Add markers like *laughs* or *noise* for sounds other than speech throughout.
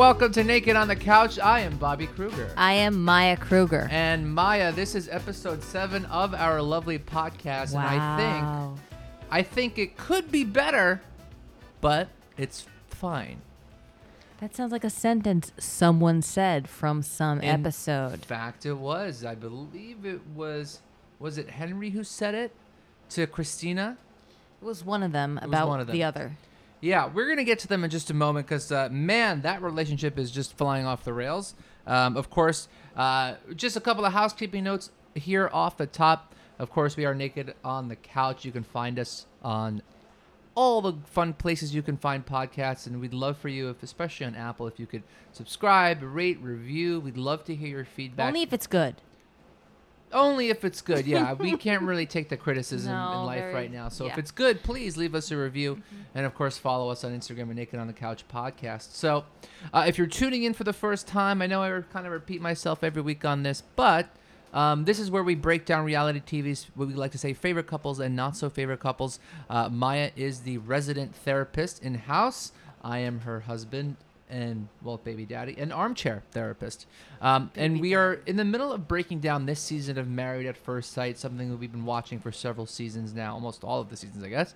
welcome to Naked on the Couch. I am Bobby Kruger. I am Maya Kruger. And Maya, this is episode seven of our lovely podcast, and I think Wow. I think it could be better, but it's fine. That sounds like a sentence someone said from some In episode. In fact, it was. I believe it was. Was it Henry who said it to Christina? It was one of them was about one of them. the other. Yeah, we're gonna get to them in just a moment because uh, man, that relationship is just flying off the rails. Um, of course, uh, just a couple of housekeeping notes here off the top. Of course, we are naked on the couch. You can find us on all the fun places you can find podcasts, and we'd love for you, if especially on Apple, if you could subscribe, rate, review. We'd love to hear your feedback. Only if it's good. Only if it's good. Yeah, *laughs* we can't really take the criticism in life very- right now. So if it's good, please leave us a review, and of course follow us on Instagram at Naked on the Couch podcast. So uh, if you're tuning in for the first time, I know I kind of repeat myself every week on this, but um, this is where we break down reality TV's what we like to say favorite couples and not so favorite couples. Uh, Maya is the resident therapist in house. I am her husband and well, baby daddy, an armchair therapist. Um, and we are in the middle of breaking down this season of Married at First Sight, something that we've been watching for several seasons now, almost all of the seasons, I guess.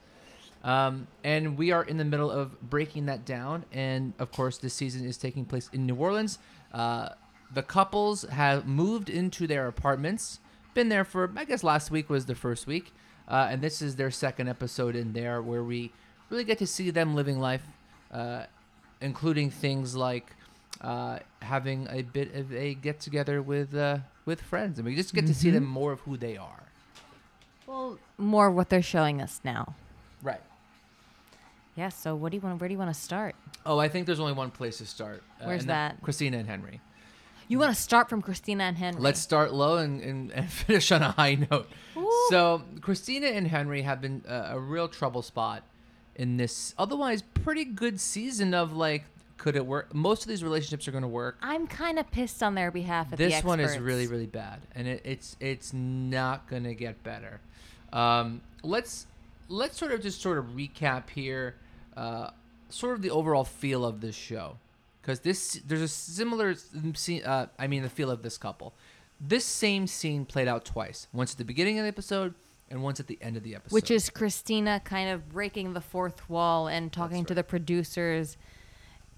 Um, and we are in the middle of breaking that down. And of course, this season is taking place in New Orleans. Uh, the couples have moved into their apartments, been there for, I guess last week was the first week. Uh, and this is their second episode in there where we really get to see them living life, uh, including things like uh, having a bit of a get together with uh, with friends, and we just get to see them more of who they are. Well, more of what they're showing us now. Right. Yeah. So what do you want? Where do you want to start? Oh, I think there's only one place to start. uh, Where's that? Christina and Henry. You want to start from Christina and Henry. Let's start low and, and, and *laughs* finish on a high note. Ooh. So, Christina and Henry have been uh, a real trouble spot in this otherwise pretty good season of like, could it work? Most of these relationships are going to work. I'm kind of pissed on their behalf. At the this one is really really bad and it, it's it's not gonna get better um, let's let's sort of just sort of recap here uh, sort of the overall feel of this show because this there's a similar scene uh, i mean the feel of this couple this same scene played out twice once at the beginning of the episode and once at the end of the episode Which is Christina kind of breaking the fourth wall and talking to the producers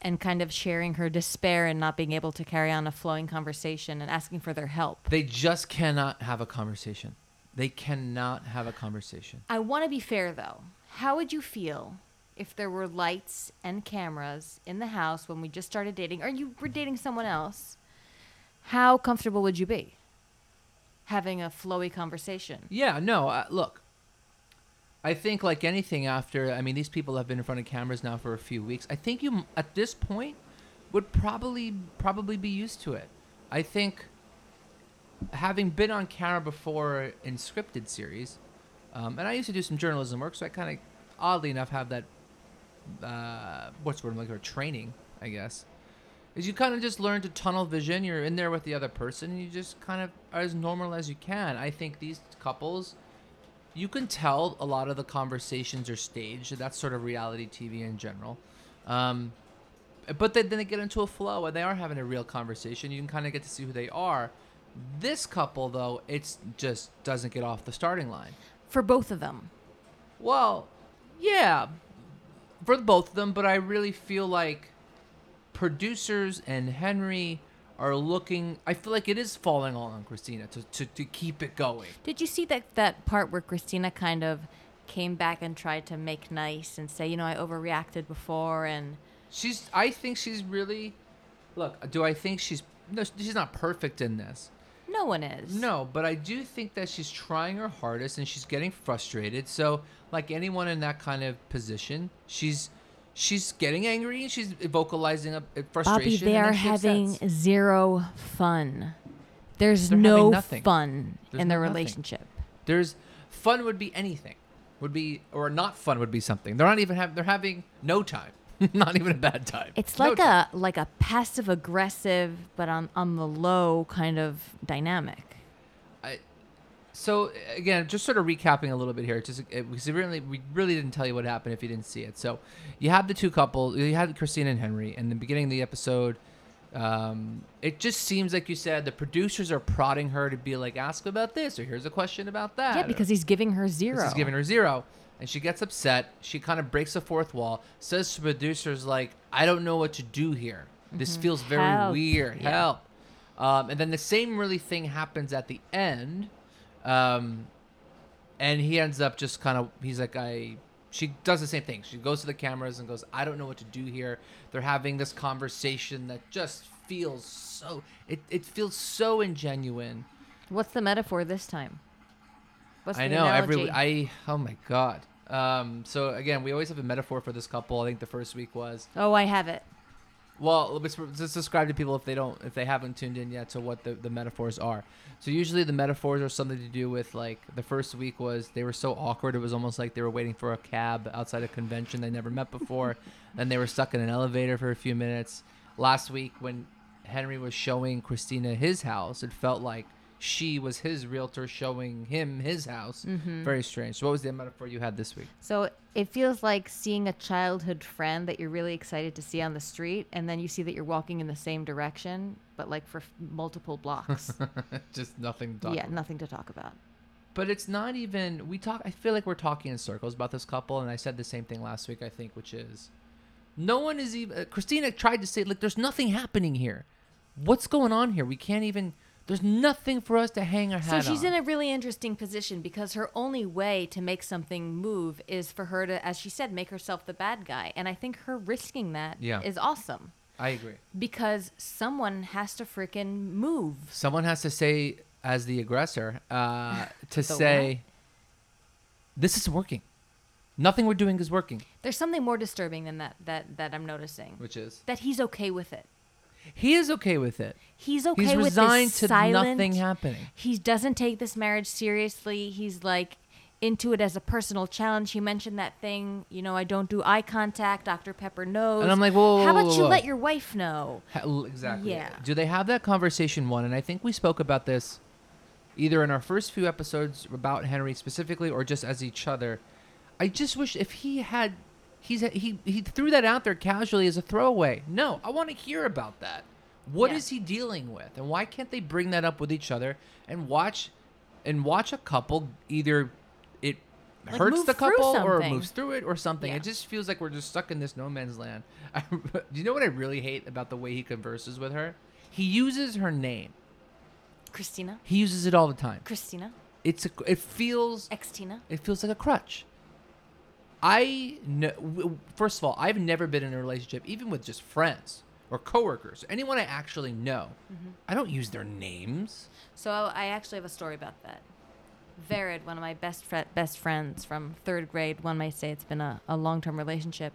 and kind of sharing her despair and not being able to carry on a flowing conversation and asking for their help. they just cannot have a conversation they cannot have a conversation I want to be fair though. How would you feel if there were lights and cameras in the house when we just started dating or you were dating someone else? How comfortable would you be having a flowy conversation? Yeah, no, uh, look. I think like anything after, I mean, these people have been in front of cameras now for a few weeks. I think you at this point would probably probably be used to it. I think having been on camera before in scripted series, um, and I used to do some journalism work, so I kind of oddly enough have that uh, what's the word I'm training, I guess. Is you kind of just learn to tunnel vision. You're in there with the other person, and you just kind of are as normal as you can. I think these couples, you can tell a lot of the conversations are staged. That's sort of reality TV in general. Um, but then, then they get into a flow, and they are having a real conversation. You can kind of get to see who they are. This couple, though, it's just doesn't get off the starting line. For both of them. Well, yeah, for both of them, but I really feel like producers and Henry are looking. I feel like it is falling all on Christina to, to, to keep it going. Did you see that that part where Christina kind of came back and tried to make nice and say, you know, I overreacted before and She's. I think she's really. Look, do I think she's? No, she's not perfect in this. no one is. No, but I do think that she's trying her hardest and she's getting frustrated. So, like anyone in that kind of position, she's she's getting angry and she's vocalizing a, a frustration. Bobby, they are having upsets. zero fun. There's They're no fun There's in their no nothing. relationship. There's fun would be anything, would be or not fun would be something. They're not even having. they're having no time, *laughs* not even a bad time. It's No like time. a like a passive aggressive but on on the low kind of dynamic. I, So again, just sort of recapping a little bit here, just it, because we really we really didn't tell you what happened if you didn't see it. So you have the two couple, you had Christina and Henry, and the beginning of the episode. Um, it just seems like you said the producers are prodding her to be like, ask about this, or here's a question about that. Yeah, because he's giving her zero. He's giving her zero. And she gets upset. She kind of breaks the fourth wall, says to producers, like, I don't know what to do here. This feels very Mm-hmm. Help. weird. Yeah. Help. Um, and then the same really thing happens at the end. Um, and he ends up just kind of, he's like, I. She does the same thing. She goes to the cameras and goes, I don't know what to do here. They're having this conversation that just feels so, it, it feels so ingenuine. What's the metaphor this time? What's I know every I oh my god. Um, so again, we always have a metaphor for this couple. I think the first week was Oh, I have it. Well. Let's describe to people if they don't if they haven't tuned in yet to what the, the metaphors are. So usually the metaphors are something to do with like the first week was they were so awkward. It was almost like they were waiting for a cab outside a convention they never met before. *laughs* then they were stuck in an elevator for a few minutes. Last week when Henry was showing Christina his house, it felt like she was his realtor showing him his house. Mm-hmm. Very strange. So what was the metaphor you had this week? So it feels like seeing a childhood friend that you're really excited to see on the street, and then you see that you're walking in the same direction, but like for f- multiple blocks. *laughs* Just nothing. To talk yeah, about. nothing to talk about. But it's not even. We talk. I feel like we're talking in circles about this couple, and I said the same thing last week. I think, which is, no one is even. Uh, Christina tried to say like, "There's nothing happening here. What's going on here? We can't even. There's nothing for us to hang our hat on. So she's on." in a really interesting position because her only way to make something move is for her to, as she said, make herself the bad guy. And I think her risking that is Yeah. awesome I agree. because someone has to freaking move. Someone has to say, as the aggressor, uh, *laughs* to say, "This is working. Nothing we're doing is working." There's something more disturbing than that that that I'm noticing. Which is, That he's okay with it. He is okay with it. He's okay He's with resigned this to silent, nothing happening. He doesn't take this marriage seriously. He's like into it as a personal challenge. He mentioned that thing, you know, I don't do eye contact. Dr. Pepper knows. And I'm like, whoa, whoa, How about whoa, you let your wife know? Exactly. Yeah. Do they have that conversation one? And I think we spoke about this either in our first few episodes about Henry specifically or just as each other. I just wish if he had he's he he threw that out there casually as a throwaway. No, I want to hear about that. What is Yeah. he dealing with? And why can't they bring that up with each other and watch and watch a couple either it Like, hurts the couple or moves through it or something. Yeah. It just feels like we're just stuck in this no man's land. *laughs* I, do you know what I really hate about the way he converses with her? He uses her name. Christina? He uses it all the time. Christina? It's a, it feels Ex-Tina? it feels like a crutch. I know. First of all, I've never been in a relationship, even with just friends or coworkers, anyone I actually know. Mm-hmm. I don't use their names. So I actually have a story about that. Vered, one of my best fri best friends from third grade, one might say it's been a, a long term relationship.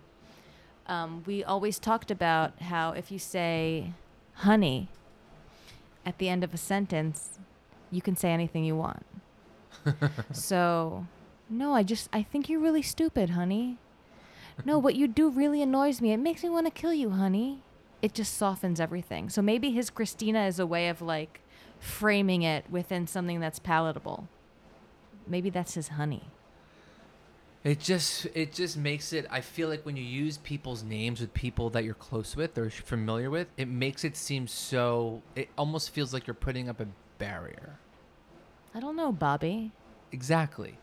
Um, we always talked about how if you say honey at the end of a sentence, you can say anything you want. *laughs* so, no, I just, I think you're really stupid, honey. No, what you do really annoys me. It makes me want to kill you, honey. It just softens everything. So maybe his Christina is a way of like framing it within something that's palatable. Maybe that's his honey. It just it just makes it. I feel like when you use people's names with people that you're close with or familiar with, it makes it seem so. It almost feels like you're putting up a barrier. I don't know, Bobby. Exactly.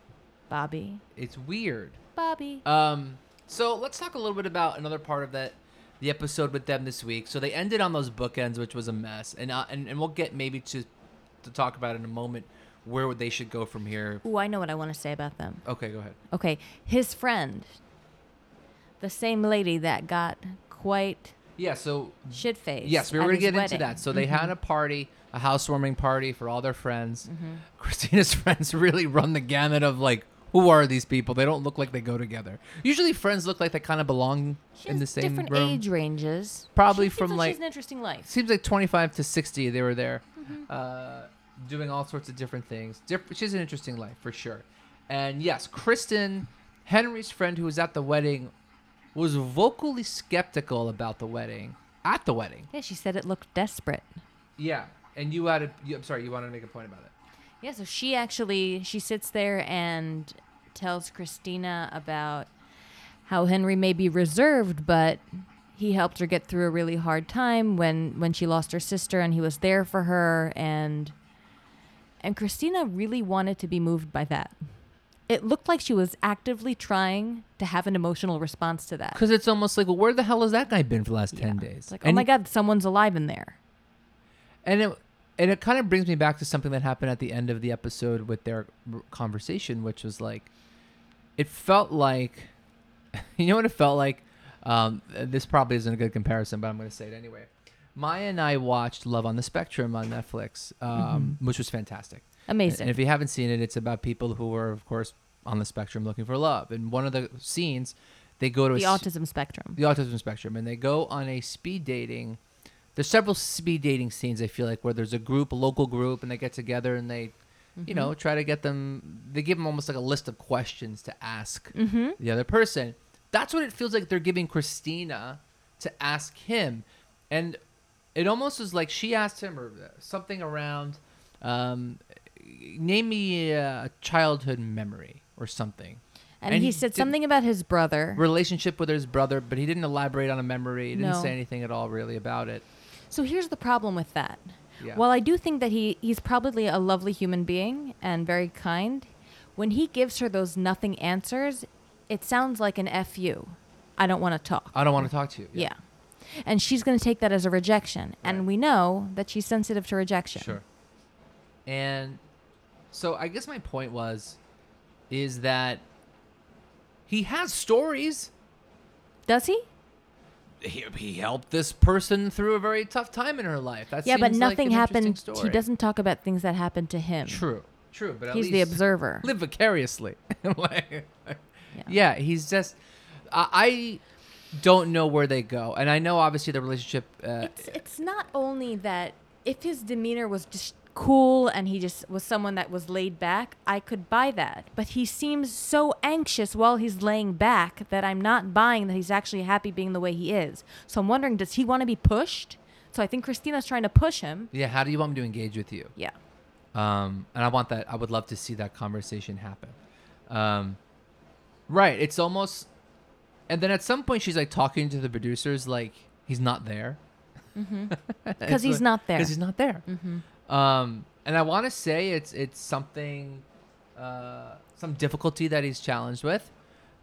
Bobby. It's weird. Bobby. Um. So let's talk a little bit about another part of that, the episode with them this week. So they ended on those bookends, which was a mess, and uh, and and we'll get maybe to to talk about in a moment where would they should go from here. Oh, I know what I want to say about them. Okay, go ahead. Okay, his friend, the same lady that got quite Yeah. So shit faced. Yes, we were going to get into that. So they had a party, a housewarming party for all their friends. Mm-hmm. *laughs* Christina's friends really run the gamut of like, who are these people? They don't look like they go together. Usually, friends look like they kind of belong She in the same different room. age ranges. Probably She from, like, like- an interesting life. Seems like 25 to 60, they were there, Mm-hmm. uh, doing all sorts of different things. Diff- she has an interesting life for sure. And yes, Kristen, Henry's friend who was at the wedding, was vocally skeptical about the wedding. At the wedding, Yeah, she said it looked desperate. yeah. And you had a, you, I'm sorry, you wanted to make a point about it. Yeah, so she actually she sits there and tells Christina about how Henry may be reserved, but he helped her get through a really hard time when when she lost her sister and he was there for her and and Christina really wanted to be moved by that. It looked like she was actively trying to have an emotional response to that. Because it's almost like, well, where the hell has that guy been for the last ten days? It's like, oh my god, someone's alive in there. and it and it kind of brings me back to something that happened at the end of the episode with their conversation, which was like, it felt like, *laughs* you know what it felt like. Um, this probably isn't a good comparison, but I'm going to say it anyway. Maya and I watched Love on the Spectrum on Netflix, um, which was fantastic. Amazing. And if you haven't seen it, it's about people who are, of course, on the spectrum looking for love. And one of the scenes, they go to the autism spectrum. the autism spectrum, and they go on a speed dating. There's several speed dating scenes. I feel like where there's a group, a local group, and they get together and they, you know, try to get them. They give them almost like a list of questions to ask Mm-hmm. the other person. That's what it feels like they're giving Christina to ask him, and it almost is like she asked him or something around, um, name me a childhood memory or something. And, And he he said something about his brother. relationship with his brother, but he didn't elaborate on a memory. He didn't No. say anything at all really about it. So here's the problem with that. Yeah. While I do think that he, he's probably a lovely human being and very kind, when he gives her those nothing answers, it sounds like an FU. I don't want to talk. I don't want to talk to you. Yeah. And she's going to take that as a rejection. Right. And we know that she's sensitive to rejection. Sure. And so I guess my point was, is that he has stories. Does he? He, he helped this person through a very tough time in her life. That yeah, but seems like nothing an happened. He doesn't talk about things that happened to him. True. True. But at He's the observer. *laughs* live vicariously. *laughs* Like- Yeah. yeah. he's just. I, I don't know where they go, and I know obviously the relationship. Uh, it's it's not only that if his demeanor was just cool and he just was someone that was laid back, I could buy that. But he seems so anxious while he's laying back that I'm not buying that he's actually happy being the way he is. So I'm wondering, does he want to be pushed? So I think Christina's trying to push him. yeah. How do you want me to engage with you? Yeah. um, and I want that. I would love to see that conversation happen. Um, right. It's almost, and then at some point she's like talking to the producers like he's not there *laughs* Because he's not there. because he's not there. Mm-hmm. Um, and I want to say it's it's something, uh, some difficulty that he's challenged with,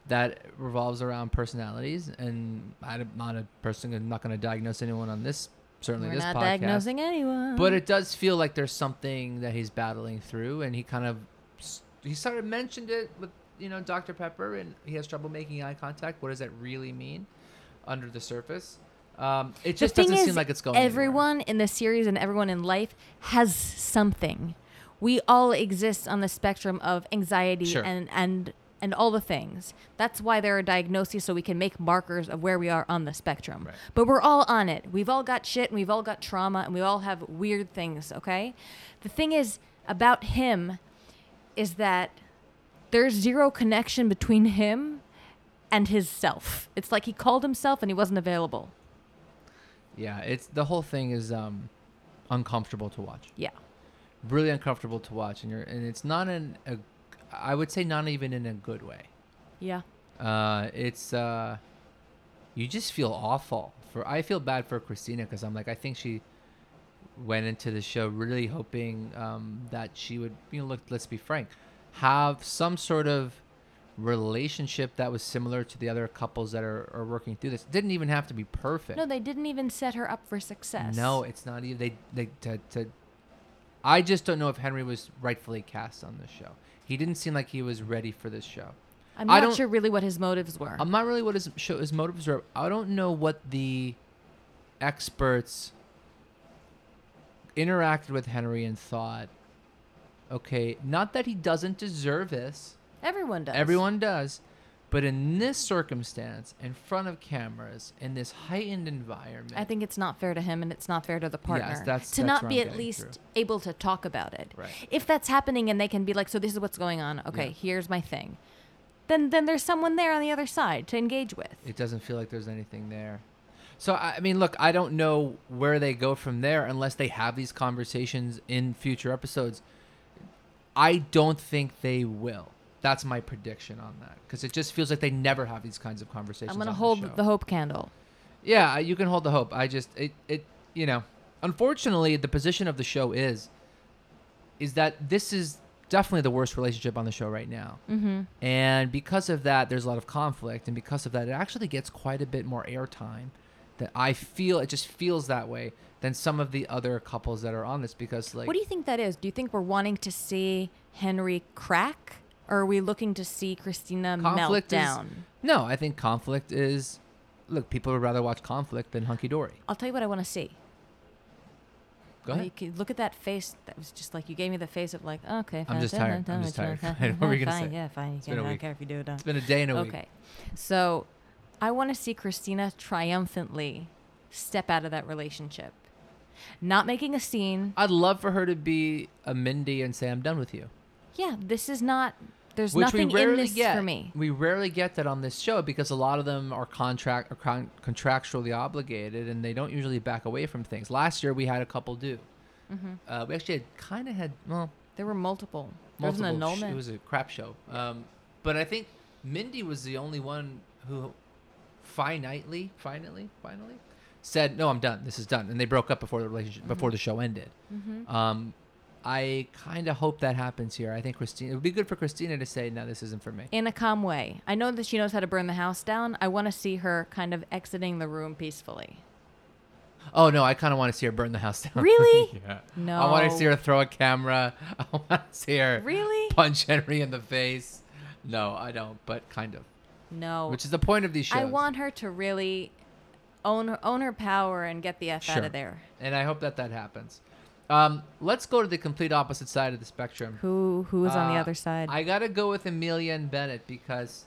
that revolves around personalities. And I'm not a person. I'm not going to diagnose anyone on this. Certainly, We're this not podcast. diagnosing anyone. But it does feel like there's something that he's battling through, and he kind of he sort of mentioned it with you know Dr Pepper, and he has trouble making eye contact. What does that really mean under the surface? Um, it The just thing doesn't is, seem like it's going. anywhere. Everyone in the series and everyone in life has something. We all exist on the spectrum of anxiety Sure. and and and all the things. That's why there are diagnoses so we can make markers of where we are on the spectrum. Right. But we're all on it. We've all got shit and we've all got trauma and we all have weird things, okay? The thing is about him is that there's zero connection between him and his self. It's like he called himself and he wasn't available. Yeah, it's the whole thing is um, uncomfortable to watch. Yeah. Really uncomfortable to watch, and you're and it's not in a, I would say not even in a good way. Yeah. Uh, it's uh, you just feel awful for. I feel bad for Christina because I'm like I think she went into the show really hoping um, that she would you know look let's be frank have some sort of relationship that was similar to the other couples that are, are working through this. It didn't even have to be perfect. No, they didn't even set her up for success. No, it's not even. They they to, to I just don't know if Henry was rightfully cast on this show. He didn't seem like he was ready for this show. I'm I not don't- sure really what his motives were. I'm not really what his show his motives were. I don't know what the experts interacted with Henry and thought. Okay, not that he doesn't deserve this. Everyone does. Everyone does. But in this circumstance, in front of cameras, in this heightened environment, I think it's not fair to him and it's not fair to the partner that's- to that's not be I'm at least through. able to talk about it. Right. If that's happening and they can be like, so this is what's going on. Okay, Yeah. here's my thing. Then then there's someone there on the other side to engage with. it doesn't feel like there's anything there. So I mean, look, I don't know where they go from there unless they have these conversations in future episodes. I don't think they will. That's my prediction on that because it just feels like they never have these kinds of conversations. I'm gonna on hold the, the hope candle. Yeah, you can hold the hope. I just it it you know, unfortunately, the position of the show is is that this is definitely the worst relationship on the show right now. Mm-hmm. And because of that, there's a lot of conflict, and because of that, it actually gets quite a bit more airtime. That I feel it just feels that way than some of the other couples that are on this because like What do you think that is? Do you think we're wanting to see Henry crack, or are we looking to see Christina melt conflict is down? no. I think conflict is look. People would rather watch conflict than hunky dory. I'll tell you what I want to see. Go ahead. Look at that face. That was just like you gave me the face of like, okay. I'm fine, just tired. I'm just tired. *laughs* What were you gonna fine, say? Yeah, fine. You It's been can, a I don't care if you do it. It's been a day and a week. Okay. So I want to see Christina triumphantly step out of that relationship. Not making a scene. I'd love for her to be a Mindy and say, "I'm done with you." Yeah, this is not. There's Which nothing we in this get. for me. We rarely get that on this show because a lot of them are contract or con- contractually obligated, and they don't usually back away from things. Last year we had a couple do. hmm Uh, we actually had kind of had well, There were multiple. There was an multiple. sh- annulment. it was a crap show. Um, but I think Mindy was the only one who finitely, finally, finally said, "No, I'm done. This is done," and they broke up before the relationship before the show ended. hmm Um, I kind of hope that happens here. I think Christina. It would be good for Christina to say, "No, this isn't for me." in a calm way. I know that she knows how to burn the house down. I want to see her kind of exiting the room peacefully. Oh no, I kind of want to see her burn the house *laughs* down. Really? *laughs* yeah. No. I want to see her throw a camera. *laughs* I want to see her Really? punch Henry in the face. No, I don't, but kind of. No. Which is the point of these shows. I want her to really own her, own her power and get the f out of there. and I hope that that happens. Um, let's go to the complete opposite side of the spectrum. Who who is on the Uh, other side? I gotta go with Amelia and Bennett because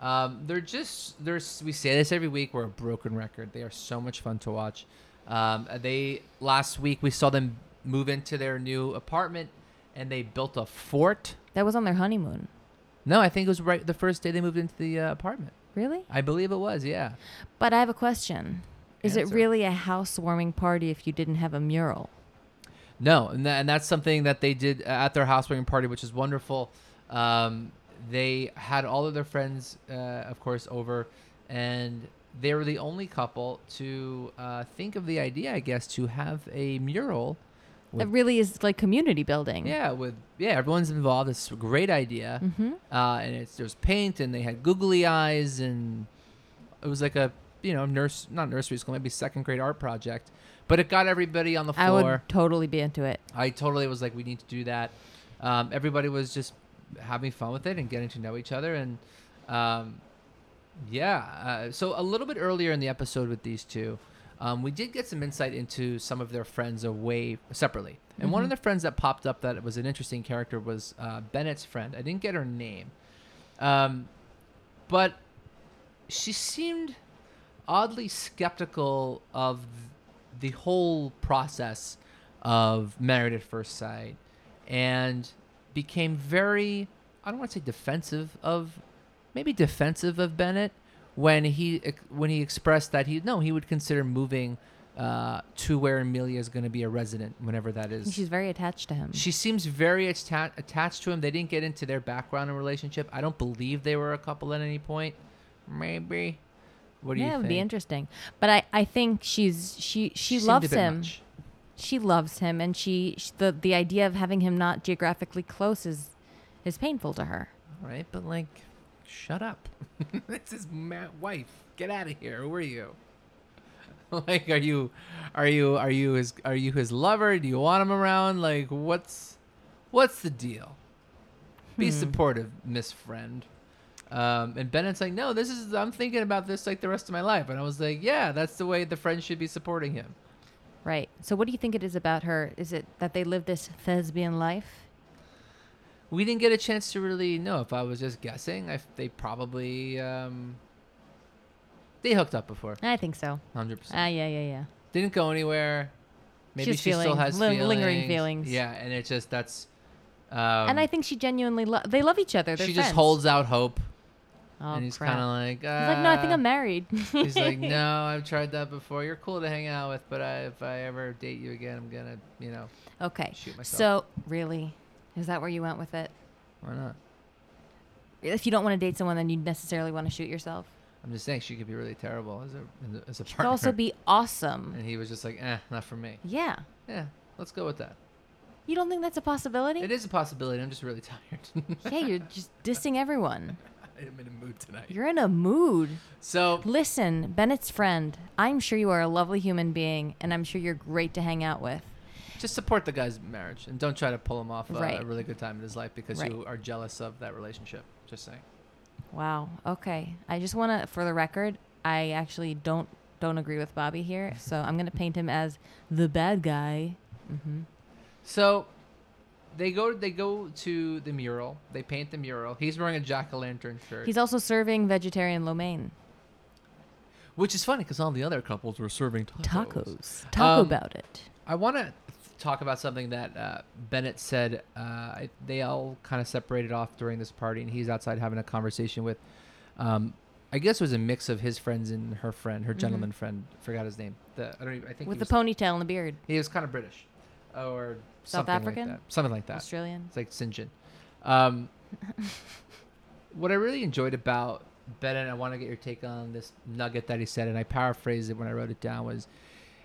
um, they're just they're we say this every week. We're a broken record. They are so much fun to watch. Um, they last week we saw them move into their new apartment and they built a fort. that was on their honeymoon. No, I think it was right the first day they moved into the uh, apartment. Really? I believe it was. Yeah. But I have a question. Is it really a housewarming party if you didn't have a mural? No, and, tha- and that's something that they did at their housewarming party, which is wonderful. Um, they had all of their friends, uh, of course, over, and they were the only couple to uh, think of the idea, I guess, to have a mural. It really is like community building. yeah, with yeah, everyone's involved. It's a great idea, Mm-hmm. uh, and it's there's paint, and they had googly eyes, and it was like a you know nurse, not nursery school, maybe second grade art project, but it got everybody on the floor. I would totally be into it. I totally was like, we need to do that. Um, everybody was just having fun with it and getting to know each other, and um, yeah. Uh, so a little bit earlier in the episode with these two, um, we did get some insight into some of their friends away separately. And one of Mhm. the friends that popped up that was an interesting character was uh, Bennett's friend. I didn't get her name, um, but she seemed oddly skeptical of the whole process of married at first sight and became very i don't want to say defensive of maybe defensive of bennett when he when he expressed that he no he would consider moving uh, to where amelia is going to be a resident whenever that is she's very attached to him. she seems very atta- attached to him. They didn't get into their background and relationship. I don't believe they were a couple at any point. Maybe. What do yeah, you it would be interesting. But I, I think she's she she a loves him. much. She loves him, and she, sh the the idea of having him not geographically close is is painful to her. right? But like, shut up. *laughs* this is my wife. Get out of here. Who are you? *laughs* like, are you, are you, are you his, are you his lover? Do you want him around? Like, what's, what's the deal? Be Hmm. supportive, Miss Friend. Um, and Bennett's like, no, this is, I'm thinking about this like the rest of my life. And I was like, yeah, that's the way the friends should be supporting him. Right. So, what do you think it is about her? Is it that they live this thespian life? We didn't get a chance to really know. If I was just guessing, I, they probably, um, they hooked up before. I think so. Hundred Ah, percent. yeah, yeah, yeah. Didn't go anywhere. Maybe She's she still has lin- feelings. lingering feelings. Yeah, and it's just that's. Um, and I think she genuinely lo- they love each other. They're she just holds out hope, Oh, and he's kind of like. Uh, like, no, I think I'm married. He's like, *laughs* no, I've tried that before. You're cool to hang out with, but I, if I ever date you again, I'm gonna, you know, Okay. shoot myself. So, really, Is that where you went with it? Why not? If you don't want to date someone, then you necessarily want to shoot yourself. I'm just saying she could be really terrible as a as a She could also be awesome. And he was just like, eh, not for me. Yeah. Yeah, let's go with that. You don't think that's a possibility? It is a possibility. I'm just really *laughs* tired. Yeah, you're just dissing everyone. *laughs* I'm in a mood tonight. You're in a mood. So Listen, Bennett's friend, I'm sure you are a lovely human being, and I'm sure you're great to hang out with. just support the guy's marriage and don't try to pull him off uh, a really good time in his life because Right. you are jealous of that relationship. Just saying. Wow. Okay. I just want to, for the record, I actually don't don't agree with Bobby here, *laughs* so I'm gonna paint him as the bad guy. hmm So they go they go to the mural. They paint the mural. He's wearing a jack o' lantern shirt, He's also serving vegetarian lo mein which is funny because all the other couples were serving tacos. tacos. Talk Um, about it. I want to talk about something that uh, Bennett said. Uh, I, they all kind of separated off during this party, and he's outside having a conversation with. Um, I guess it was a mix of his friends and her friend, her Mhm. gentleman friend. Forgot his name. The, I don't. Even, I think With the was, ponytail and the beard. He was kind of British, or South something African? like that. Something like that. Australian. It's like St. John. Um, *laughs* what I really enjoyed about Ben, and I want to get your take on this nugget that he said, and I paraphrased it when I wrote it down, was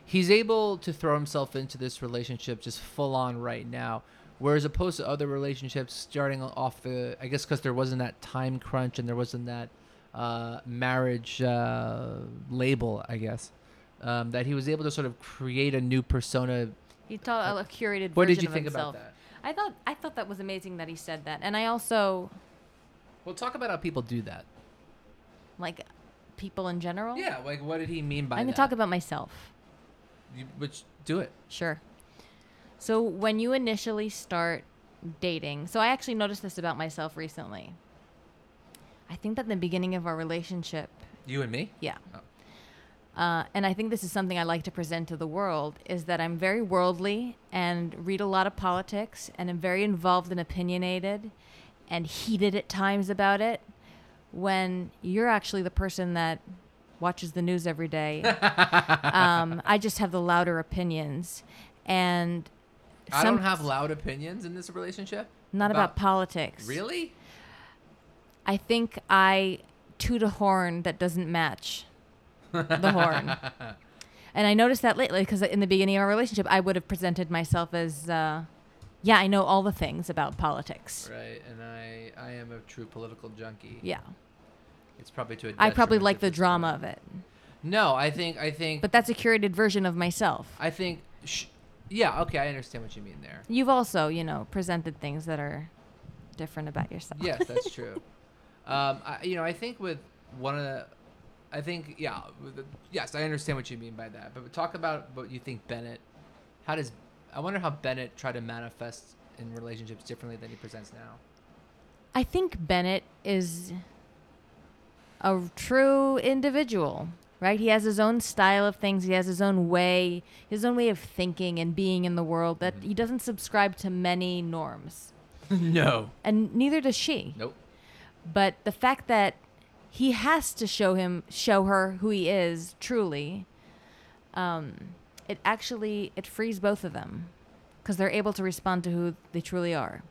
he's able to throw himself into this relationship just full on right now. Whereas opposed to other relationships starting off the, I guess because there wasn't that time crunch and there wasn't that uh, marriage uh, label, I guess, um, that he was able to sort of create a new persona. He taught a curated What did you think himself. about that? I thought I thought that was amazing that he said that, and I also Well, talk about how people do that. like people in general. Yeah, like what did he mean by that? I'm gonna that? talk about myself. You, which do it. Sure. So when you initially start dating, so I actually noticed this about myself recently. I think that in the beginning of our relationship, You and me. yeah. Oh. Uh, and I think this is something I like to present to the world is that I'm very worldly and read a lot of politics and I'm very involved and opinionated and heated at times about it. When you're actually the person that watches the news every day, *laughs* um, I just have the louder opinions, and I some- don't have loud opinions in this relationship. not about, about- politics. Really? I think I toot a horn that doesn't match the horn. *laughs* And I noticed that lately because in the beginning of our relationship, I would have presented myself as, uh, yeah, I know all the things about politics. Right, and I I am a true political junkie. Yeah. It's probably to a I probably detriment like at the this drama point. of it. No, I think I think But that's a curated version of myself. I think sh- yeah, okay, I understand what you mean there. You've also, you know, presented things that are different about yourself. Yes, that's true. *laughs* um, I, you know, I think with one of the, I think yeah, yes, I understand what you mean by that. But talk about what you think Bennett. How does I wonder how Bennett tried to manifest in relationships differently than he presents now. I think Bennett is a true individual, right? He has his own style of things. He has his own way, his own way of thinking and being in the world that Mhm. he doesn't subscribe to many norms. *laughs* no. And neither does she. Nope. But the fact that he has to show him show her who he is truly. Um, it actually it frees both of them because they're able to respond to who they truly are.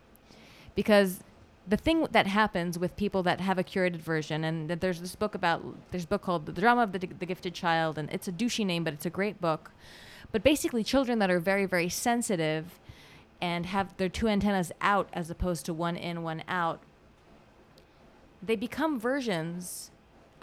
Because the thing that happens with people that have a curated version and that there's this book about there's a book called the drama of the, the gifted child and it's a douchey name but it's a great book. But basically children that are very very sensitive and have their two antennas out as opposed to one in one out they become versions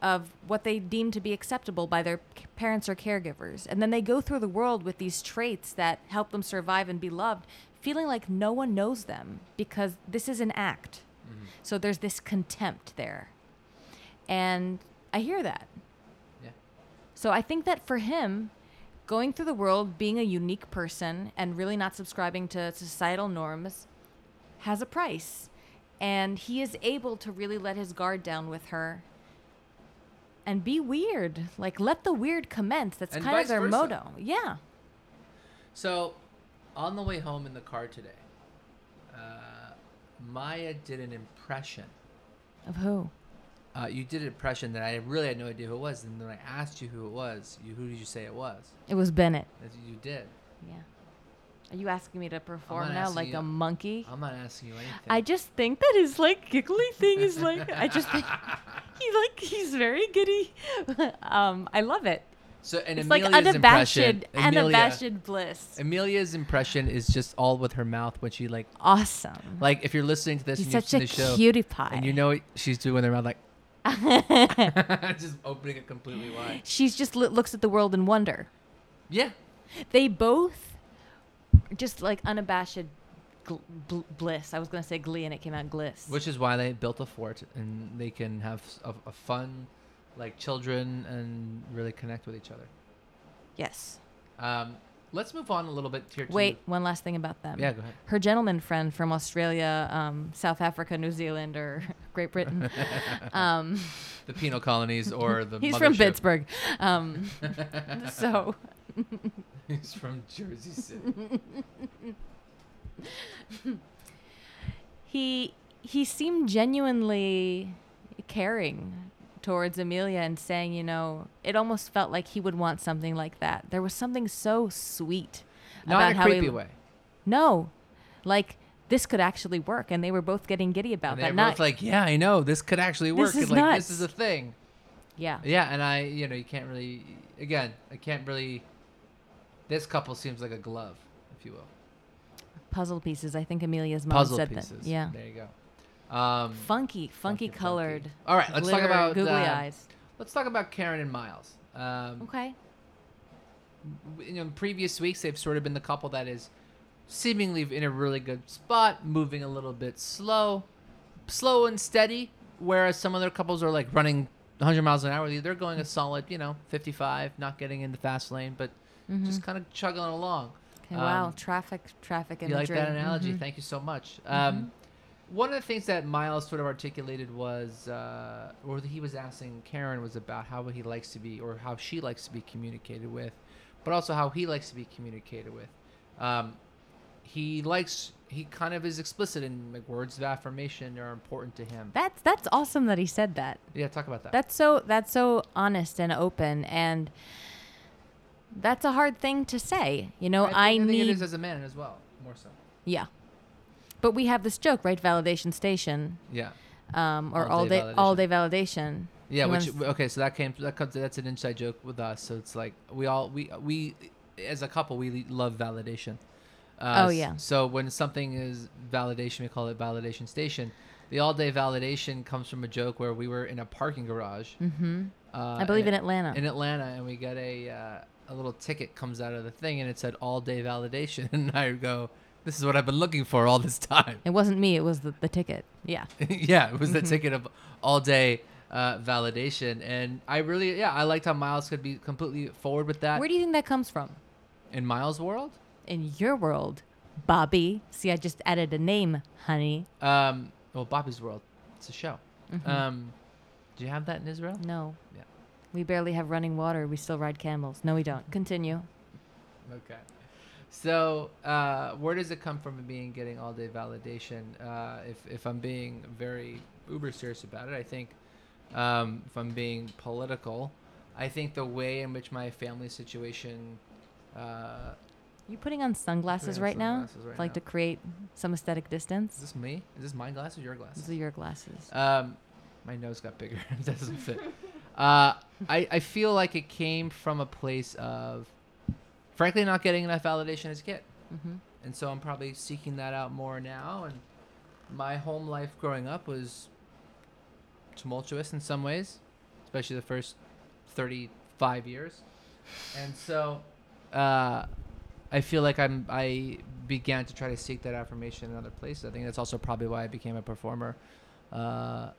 of what they deem to be acceptable by their parents or caregivers. And then they go through the world with these traits that help them survive and be loved, feeling like no one knows them because this is an act. Mhm. So there's this contempt there. And I hear that. Yeah. So I think that for him, going through the world, being a unique person and really not subscribing to societal norms has a price. And he is able to really let his guard down with her and be weird. Like, let the weird commence. That's And kind of their versa. motto. Yeah. So, on the way home in the car today, uh, Maya did an impression. Of who? Uh, you did an impression that I really had no idea who it was, and then I asked you who it was. You, who did you say it was? It was Bennett. As you did. Yeah. Are you asking me to perform now like you. a monkey? I'm not asking you anything. I just think that his like giggly thing is like I just think *laughs* he like he's very giddy. *laughs* um, I love it. so and it's like Amelia's unabashed, impression, Amelia, unabashed bliss. Amelia's impression is just all with her mouth when she like Awesome. like if you're listening to this he's and you've such seen a the show cutie pie. and you know what she's doing with her mouth like *laughs* just opening it completely wide. She's just lo- looks at the world in wonder. Yeah. They both just like unabashed gl- bl- bliss. I was gonna say glee, and it came out gliss. Which is why they built a fort and they can have a, a fun, like children, and really connect with each other. yes. Um, let's move on a little bit here. Wait, one last thing about them. Yeah, go ahead. Her gentleman friend from Australia, um, South Africa, New Zealand, or *laughs* Great Britain. *laughs* um, *laughs* The penal colonies or the. he's from. Pittsburgh. Um, so He's from Jersey City. he he seemed genuinely caring towards Amelia and saying, you know, it almost felt like he would want something like that. There was something so sweet Not about in a how creepy he way. No, like this could actually work, and they were both getting giddy about And that. they're Not both like, yeah, I know this could actually work. This is and, like nuts. this is a thing. yeah, Yeah, and I, you know, you can't really. Again, I can't really. This couple seems like a glove, if you will. puzzle pieces. I think Amelia's mom Puzzle said pieces. that. Yeah, There you go. Um, funky, funky, funky. colored. All right, let's talk about googly uh, eyes. Let's talk about Karen and Miles. Um, Okay. know, in previous weeks, they've sort of been the couple that is seemingly in a really good spot, moving a little bit slow, slow and steady. Whereas some other couples are like running 100 miles an hour. They're going a solid, you know, 55, not getting in the fast lane, but Mhm. just kind of chugging along. Okay, wow, um, traffic, traffic You like that analogy? Mhm. Thank you so much. Um, one of the things that Miles sort of articulated was, uh, or that he was asking Karen was about how he likes to be, or how she likes to be communicated with, but also how he likes to be communicated with. Um, he likes, he kind of is explicit in like words of affirmation are important to him. That's that's awesome that he said that. Yeah, talk about that. That's so that's so honest and open and that's a hard thing to say. You know, I, think, I need it is as a man as well, more so. Yeah. But we have this joke, right? Validation station. Yeah. Um, or All all day day all day validation. Yeah, You which okay, so that came that comes that's an inside joke with us. So it's like we all we we as a couple we love validation. Uh, Oh, yeah. So when something is validation, we call it validation station. The all day validation comes from a joke where we were in a parking garage. Mm-hmm. Uh, I believe in Atlanta. In Atlanta, and we got a uh, a little ticket comes out of the thing, and it said all day validation, *laughs* and I go, "This is what I've been looking for all this time." it wasn't me, it was the, the ticket. Yeah. *laughs* yeah, it was the Mhm. ticket of all day uh, validation, and I really, yeah, I liked how Miles could be completely forward with that Where do you think that comes from? in Miles' world. In your world, Bobby. See, I just added a name, honey. Um, well, Bobby's world, it's a show. Mhm. Um, do you have that in Israel? no. Yeah. We barely have running water. We still ride camels. No, we don't. Continue. Okay. So, uh, where does it come from in being getting all day validation? Uh, if, if I'm being very uber serious about it, I think um, if I'm being political, I think the way in which my family situation uh, You putting on sunglasses on right now? sunglasses right like now. to create some aesthetic distance? Is this me? Is this my glasses or your glasses? These are your glasses. Um, my nose got bigger. *laughs* it doesn't fit. Uh, I, I feel like it came from a place of, frankly, not getting enough validation as a kid. hmm And so I'm probably seeking that out more now. And my home life growing up was tumultuous in some ways, especially the first 35 years. And so uh, I feel like I'm I began to try to seek that affirmation in other places. I think that's also probably why I became a performer uh,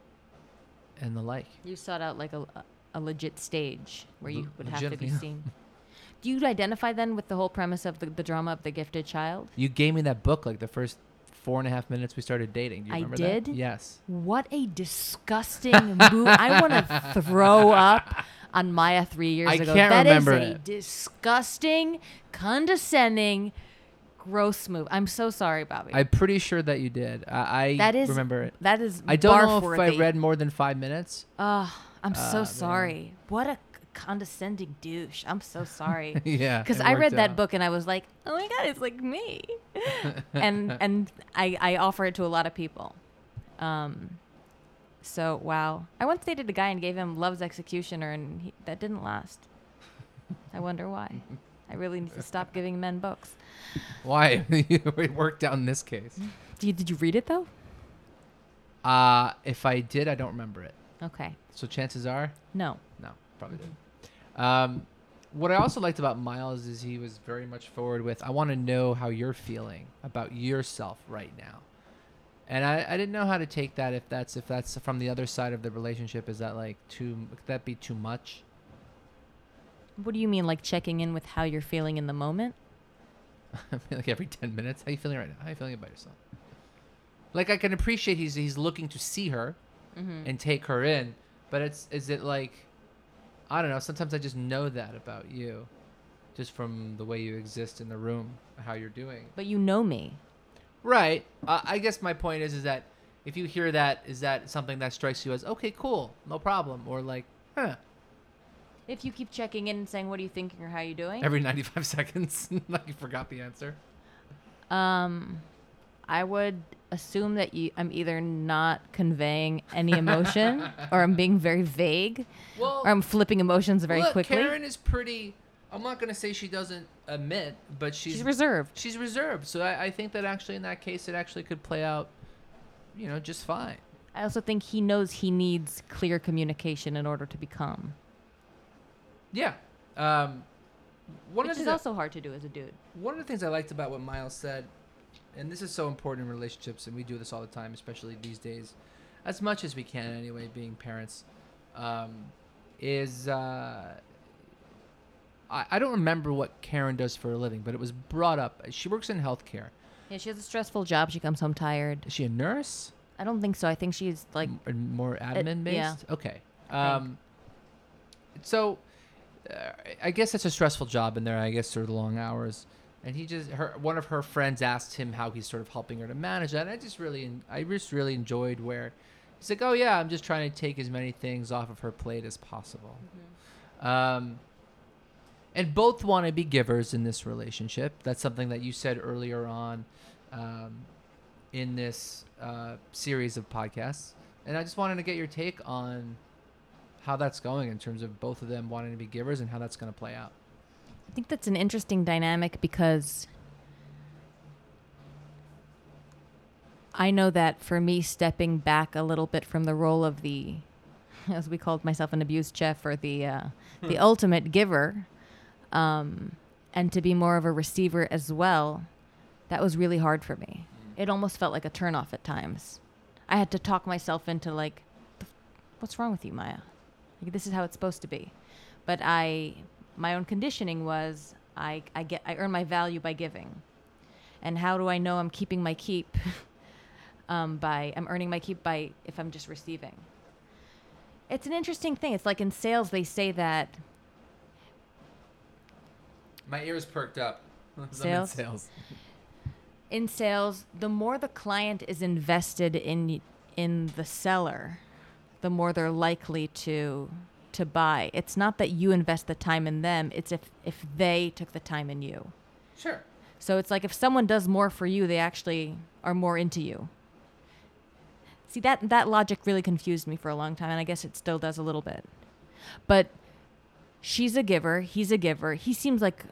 and the like. You sought out like a, a legit stage where you would have to be legitimately. seen. *laughs* Do you identify then with the whole premise of the, the drama of the gifted child? You gave me that book like the first four and a half minutes we started dating. Do you I remember did? that? Yes. What a disgusting *laughs* move. I want to throw up on Maya three years I ago. can't That is remember a it. disgusting, condescending, gross move. I'm so sorry, Bobby. I'm pretty sure that you did. I, I That is- remember it. that is I don't know if I read more than five minutes. Oh, I'm so man. sorry. What a condescending douche. I'm so sorry. *laughs* yeah. Because I read worked that book and I was like, oh my god, it's like me, *laughs* and and I I offer it to a lot of people. Um, so wow, I once dated a guy and gave him Love's Executioner, and he, that didn't last. I wonder why. *laughs* I really need to stop *laughs* giving men books. Why? *laughs* it worked out in this case. Did you, did you read it though? Uh, if I did, I don't remember it. Okay, So chances are, no. no, probably didn't. Um, what I also liked about Miles is he was very much forward with, I want to know how you're feeling about yourself right now. And I, I didn't know how to take that if that's if that's from the other side of the relationship. Is that like too? Could that be too much? What do you mean, like checking in with how you're feeling in the moment? *laughs* I mean, like every ten minutes. How you feeling right now? How are you feeling about yourself? Like I can appreciate he's he's looking to see her Mm-hmm. and take her in, but it's is it like I don't know. Sometimes I just know that about you, just from the way you exist in the room, how you're doing. But you know me. Right. Uh, I guess my point is is that if you hear that, is that something that strikes you as okay, cool, no problem, or like, huh, If you keep checking in and saying, "What are you thinking?" or "How are you doing?" every 95 *laughs* seconds, *laughs* like you forgot the answer. Um, I would assume that you, I'm either not conveying any emotion, or I'm being very vague, Well, or I'm flipping emotions very look, quickly. Karen is pretty. I'm not gonna say she doesn't admit, but she's She's reserved. she's reserved. So I, I think that actually in that case, it actually could play out, you know, just fine. I also think he knows he needs clear communication in order to become, Yeah. Um, one which is also hard to do as a dude. one of the things I liked about what Miles said, and this is so important in relationships, and we do this all the time, especially these days, as much as we can anyway, being parents, um, is uh, I, I don't remember what Karen does for a living, but it was brought up. She works in healthcare. Yeah, she has a stressful job. She comes home tired. Is she a nurse? I don't think so. I think she's like M- more admin based? yeah. Okay. Um, so uh, I guess it's a stressful job in there. I guess they're the long hours. And he just her one of her friends asked him how he's sort of helping her to manage that. And I just really I just really enjoyed where he's like, "Oh yeah, I'm just trying to take as many things off of her plate as possible." Um, and both want to be givers in this relationship. That's something that you said earlier on um, in this uh, series of podcasts. And I just wanted to get your take on how that's going in terms of both of them wanting to be givers and how that's going to play out. I think that's an interesting dynamic because I know that for me, stepping back a little bit from the role of the, *laughs* as we called myself, an abused chef or the uh, the ultimate giver, um, and to be more of a receiver as well, that was really hard for me. It almost felt like a turnoff at times. I had to talk myself into like, what's wrong with you, Maya? Like, this is how it's supposed to be. But I, my own conditioning was I, I get I earn my value by giving. And how do I know I'm keeping my keep? *laughs* um, by I'm earning my keep by if I'm just receiving. It's an interesting thing. It's like in sales they say that My ears perked up. *laughs* Sales? sales. in sales, the more the client is invested in in the seller, the more they're likely to to buy. It's not that you invest the time in them, it's if if they took the time in you. Sure. So it's like if someone does more for you, they actually are more into you. See that that logic really confused me for a long time and I guess it still does a little bit. But she's a giver, he's a giver. He seems like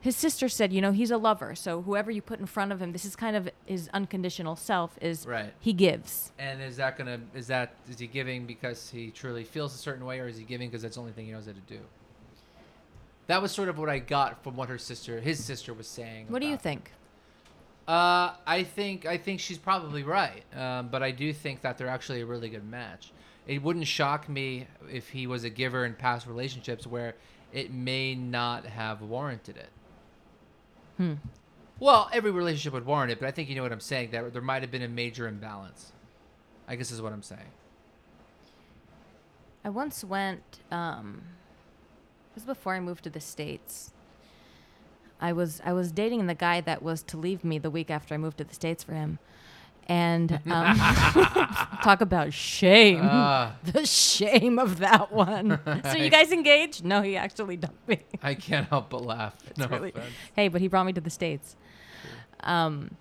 his sister said, you know, he's a lover. So whoever you put in front of him, this is kind of his unconditional self is Right. he gives. And is that gonna is that is he giving because he truly feels a certain way, or is he giving because that's the only thing he knows how to do? That was sort of what I got from what her sister, his sister, was saying. What do you think? Uh, I think I think she's probably right, um, but I do think that they're actually a really good match. It wouldn't shock me if he was a giver in past relationships where it may not have warranted it. Hmm. Well, every relationship would warrant it, but I think you know what I'm saying. That there might have been a major imbalance. I guess is what I'm saying. I once went. Um, it was before I moved to the states. I was I was dating the guy that was to leave me the week after I moved to the states for him, And *laughs* um, *laughs* talk about shame. Ah, *laughs* the shame of that one. so you guys engaged? No, he actually dumped me. I can't help but laugh. no really- offense. Hey, but he brought me to the States. Um,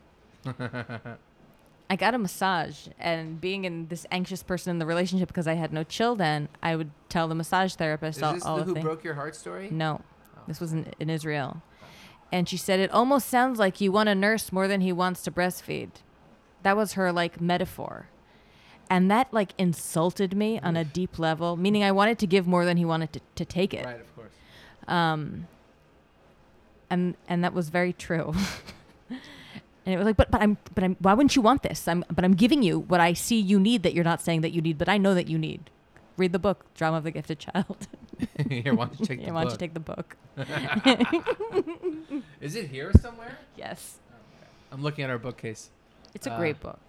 I got a massage, and being in this anxious person in the relationship because I had no children, I would tell the massage therapist Is all, this all the the Who things. Broke Your Heart story? No, this was in, in Israel. And she said, It almost sounds like you want a nurse more than he wants to breastfeed. That was her like metaphor. And that like insulted me on a deep level, meaning I wanted to give more than he wanted to, to take it. Right, of course. Um, and and that was very true. *laughs* and it was like, but but I'm but I'm why wouldn't you want this? I'm but I'm giving you what I see you need that you're not saying that you need, but I know that you need. Read the book, Drama of the Gifted Child. Here, why don't you take *laughs* Yeah, the why don't book? you take the book? *laughs* Is it here somewhere? Yes, I'm looking at our bookcase. It's a Uh, great book.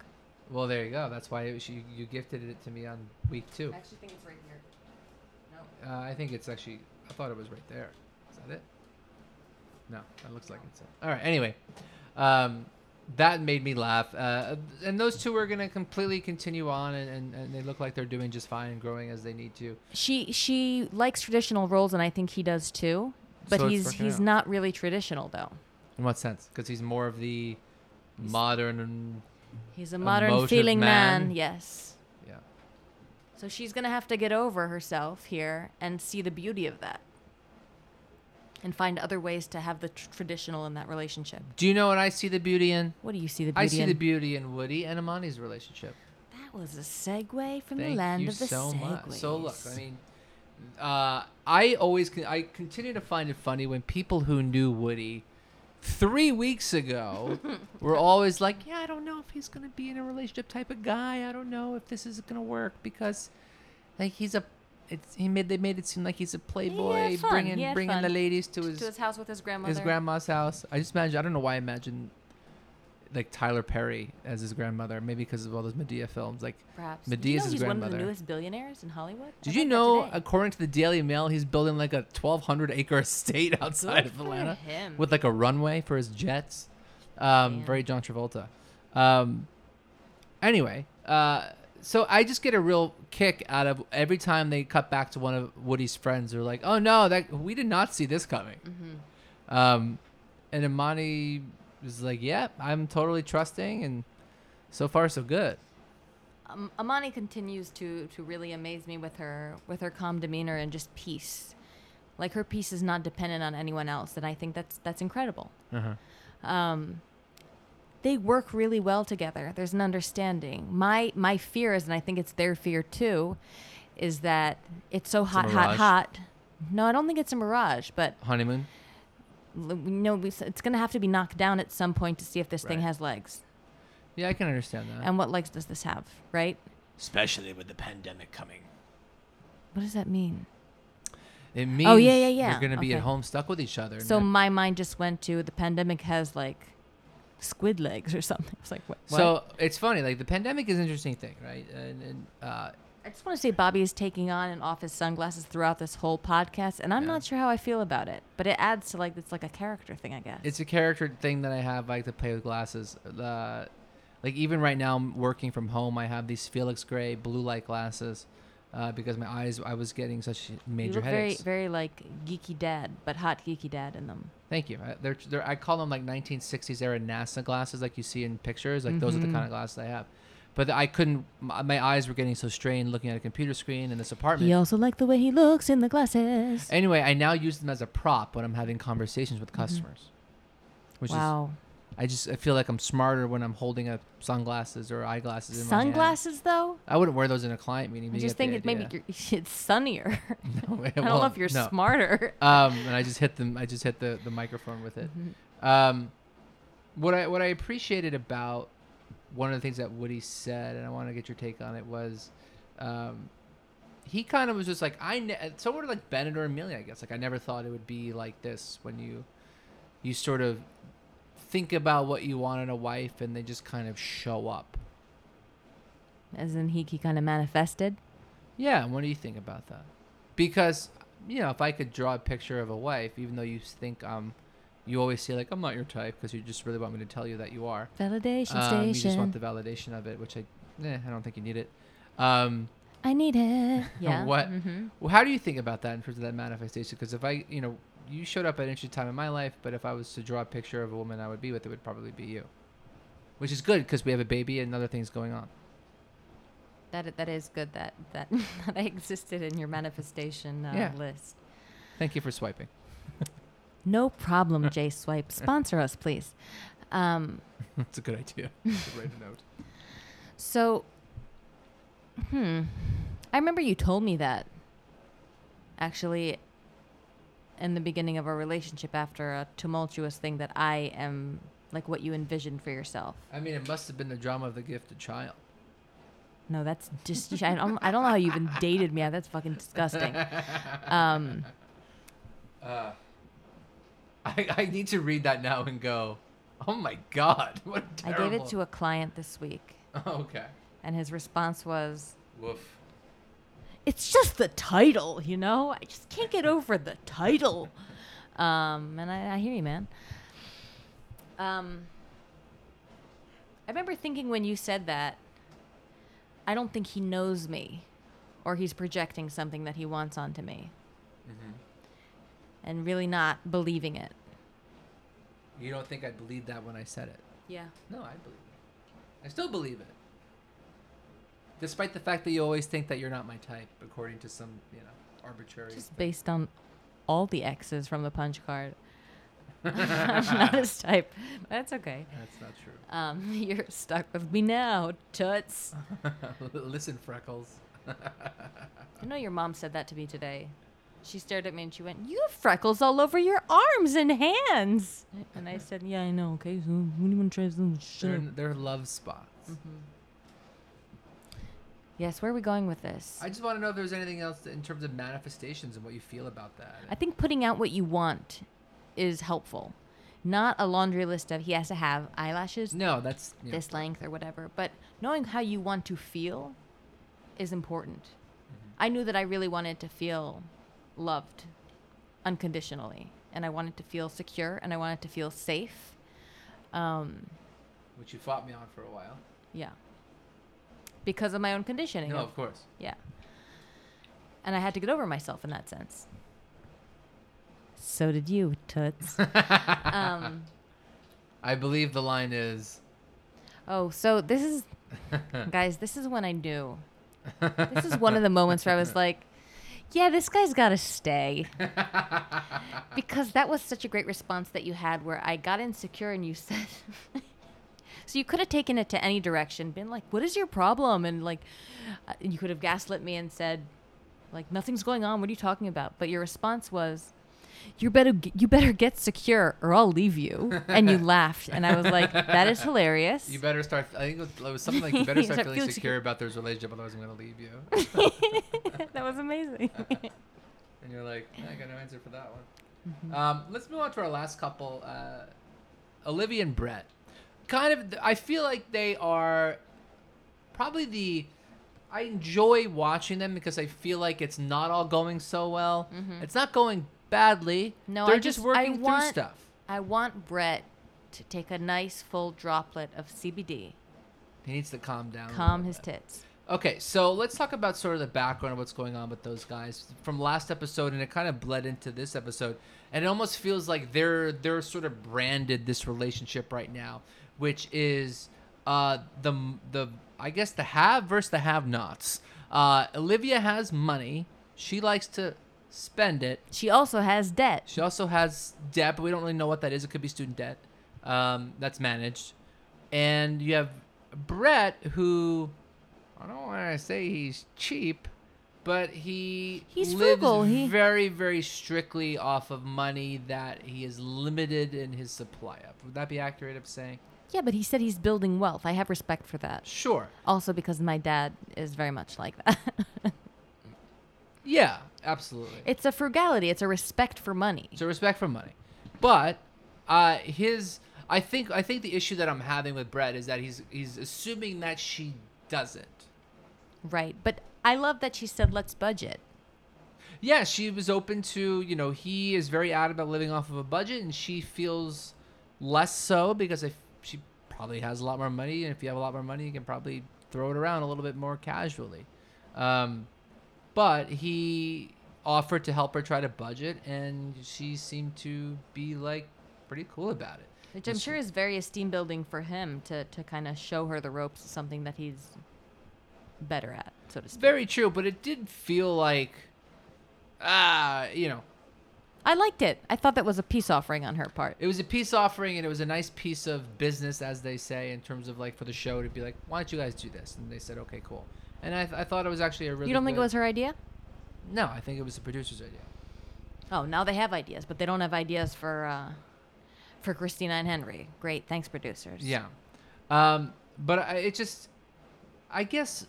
Well, there you go. That's why it was, you, you gifted it to me on week two. I actually think it's right here. No. Uh, I think it's actually. I thought it was right there. Is that it? No, that looks like it's. It. All right. Anyway, um, that made me laugh. Uh, and those two are gonna completely continue on, and, and, and they look like they're doing just fine and growing as they need to. She she likes traditional roles, and I think he does too. But So he's he's out. not really traditional though. In what sense? Because he's more of the modern. He's a modern feeling man. man. Yes. Yeah. So she's gonna have to get over herself here and see the beauty of that, and find other ways to have the tr- traditional in that relationship. Do you know what I see the beauty in? What do you see the beauty I see in? the beauty in Woody and Amani's relationship. that was a segue from Thank the land you of the so much. So look, I mean, uh, I always con- I continue to find it funny when people who knew Woody three weeks ago *laughs* were always like, "Yeah, I don't know if he's gonna be in a relationship type of guy. I don't know if this is gonna work because, like, he's a." It's, he made they made it seem like he's a playboy, bringing bringing fun. the ladies to his to his house with his grandmother. his grandma's house. I just imagine. I don't know why I imagine like Tyler Perry as his grandmother. Maybe because of all those Madea films. Like, Perhaps. Madea's you know he's one of the newest billionaires in Hollywood? Did learned you know, according to the Daily Mail, he's building like a 1,200 acre *laughs* estate outside Good of Atlanta him. with like a runway for his jets? Um, very John Travolta. Um, anyway, uh, so I just get a real kick out of every time they cut back to one of Woody's friends. They're like, "Oh no, that we did not see this coming." Mm-hmm. Um, and Amani was like, "Yeah, I'm totally trusting, and so far so good." um, Amani continues to to really amaze me with her with her calm demeanor and just peace. Like her peace is not dependent on anyone else, and I think that's that's incredible. Uh-huh. Um, they work really well together. There's an understanding. My my fear is, and I think it's their fear too, is that it's so a hot, hot, hot. No, I don't think it's a mirage, but Honeymoon. L- we know we it's going to have to be knocked down at some point to see if this thing has legs. Yeah, I can understand that. And what legs does this have, right? Especially with the pandemic coming. What does that mean? It means Oh, yeah, yeah, yeah. You're gonna be at home stuck with each other. So that- my mind just went to the pandemic has like squid legs or something. *laughs* It's like what? what? so it's funny. Like the pandemic is an interesting thing, right? And, and uh, I just want to say Bobby is taking on and off his sunglasses throughout this whole podcast, and I'm Yeah. not sure how I feel about it. But it adds to like it's like a character thing, I guess. it's a character thing that I have. I like to play with glasses. Uh, like even right now, I'm working from home. I have these Felix Gray blue light glasses uh, because my eyes. I was getting such you major look very headaches. very like geeky dad, but hot geeky dad in them. Thank you. I, they're, they're, I call them like 1960s era NASA glasses, like you see in pictures. Like those are the Mhm. kind of glasses I have. But I couldn't. My, my eyes were getting so strained looking at a computer screen in this apartment. He also liked the way he looks in the glasses. Anyway, I now use them as a prop when I'm having conversations with customers. Which is, Mm-hmm. wow. I just I feel like I'm smarter when I'm holding up sunglasses or eyeglasses in my hand. Sunglasses though. I wouldn't wear those in a client meeting. I you just get think it maybe you're, *laughs* it's sunnier. *laughs* No, *laughs* it I don't know if you're No. smarter. Um, and I just hit them. I just hit the, the microphone with it. Um, what I what I appreciated about one of the things that Woody said, and I want to get your take on it, was um, he kind of was just like I ne- of like Bennett or Amelia, I guess. Like I never thought it would be like this when you you sort of think about what you want in a wife, and they just kind of show up. As in he, he kind of manifested. Yeah, what do you think about that? Because you know, if I could draw a picture of a wife, even though you think I'm, you always say like I'm not your type because you just really want me to tell you that you are. Validation Um, you just want the validation of it, which I, eh, I don't think you need it. Um, I need it. *laughs* Yeah. What? Mm-hmm. well, how do you think about that in terms of that manifestation? Because if I, you know, you showed up at an interesting time in my life, but if I was to draw a picture of a woman I would be with, it would probably be you. Which is good because we have a baby and other things going on. That that is good. That that *laughs* that I existed in your manifestation uh, Yeah. list. Thank you for swiping. *laughs* No problem, *laughs* JSwipe. Sponsor us, please. Um, *laughs* That's a good idea. *laughs* write a note. so, hmm, I remember you told me that. Actually, in the beginning of our relationship, after a tumultuous thing, that I am like what you envisioned for yourself. I mean, it must have been the drama of the gifted child. No, that's just I don't, I don't know how you even dated me. That's fucking disgusting. Um, Uh, I, I need to read that now and go, oh my god, *laughs* what a I terrible. I gave it to a client this week, *laughs* okay. and his response was, Woof. "It's just the title, you know. I just can't get over the title." *laughs* Um, and I, I hear you, man. Um, I remember thinking when you said that, I don't think he knows me, or he's projecting something that he wants onto me, hmm and really not believing it. You don't think I believed that when I said it? Yeah. No, I believe it. I still believe it. Despite the fact that you always think that you're not my type, according to some, you know, arbitrary. Just based on all the X's from the punch card. *laughs* I'm not his type. That's okay. That's not true. Um, *laughs* you're stuck with me now, toots. *laughs* Listen, Freckles. I know your mom said that to me today. She stared at me and she went, "You have freckles all over your arms and hands." And I said, "Yeah, I know. Okay, so what do you want to try to They're, up." they're love spots. Yes, where are we going with this? I just want to know if there's anything else in terms of manifestations and what you feel about that. I think putting out what you want is helpful. Not a laundry list of he has to have eyelashes no, that's you know, this length or whatever, but knowing how you want to feel is important. Mm-hmm. I knew that I really wanted to feel loved unconditionally, and I wanted to feel secure, and I wanted to feel safe. Um, which you fought me on for a while. yeah, because of my own conditioning. No, of- course. yeah, and I had to get over myself in that sense. So did you, Toots. *laughs* um, I believe the line is. Oh, so this is, *laughs* guys, this is when I knew. This is one of the moments where I was like, *laughs* yeah, this guy's got to stay. *laughs* because that was such a great response that you had where I got insecure and you *laughs* said, so you could have taken it to any direction, been like, what is your problem? And like, uh, you could have gaslit me and said, like, nothing's going on. What are you talking about? But your response was, you better g- you better get secure or I'll leave you. And you *laughs* laughed, and I was like, that is hilarious. You better start. I think it was, it was something like you better start Start feeling feeling secure secure. about this relationship, otherwise I'm gonna leave you. *laughs* that was amazing. *laughs* And you're like, I got no answer for that one. Mm-hmm. Um, let's move on to our last couple, uh, Olivia and Brett. Kind of, I feel like they are probably the. I enjoy watching them because I feel like it's not all going so well. It's not going badly. Mm-hmm. No, they're I just, just- working I through want- stuff. I want Brett to take a nice full droplet of CBD, He needs to calm down. calm his bit. tits. Okay, so let's talk about sort of the background of what's going on with those guys from last episode, and it kind of bled into this episode, and it almost feels like they're they're sort of branded this relationship right now, which is uh, the the I guess the have versus the have-nots. Uh, Olivia has money; she likes to spend it. She also has debt. She also has debt, but we don't really know what that is. It could be student debt um, that's managed. And you have Brett, who I don't want to say he's cheap, but he He's lives frugal. He- very, very strictly off of money that he is limited in his supply of. Would that be accurate of saying? Yeah, but he said he's building wealth. I have respect for that. Sure. Also, because my dad is very much like that. Yeah, absolutely. it's a frugality. It's a respect for money. It's a respect for money, but uh, his I think I think the issue that I'm having with Brett is that he's he's assuming that she doesn't. Right. But I love that she said, let's budget. Yeah, she was open to, you know, he is very adamant about living off of a budget, and she feels less so because if she probably has a lot more money, and if you have a lot more money, you can probably throw it around a little bit more casually. Um, but he offered to help her try to budget, and she seemed to be like pretty cool about it. Which I'm sure is very esteem building for him to, to kind of show her the ropes, something that he's better at, so to speak. very true, but it did feel like, ah, you know, I liked it. I thought that was a peace offering on her part. It was a peace offering, and it was a nice piece of business, as they say, in terms of like for the show to be like, "Why don't you guys do this?" And they said, "Okay, cool." And I, I thought it was actually a really. you don't think it was her idea? No, I think it was the producer's idea. Oh, now they have ideas, but they don't have ideas for uh, for Christina and Henry. Great, thanks, producers. Yeah, um, but I, it just, I guess,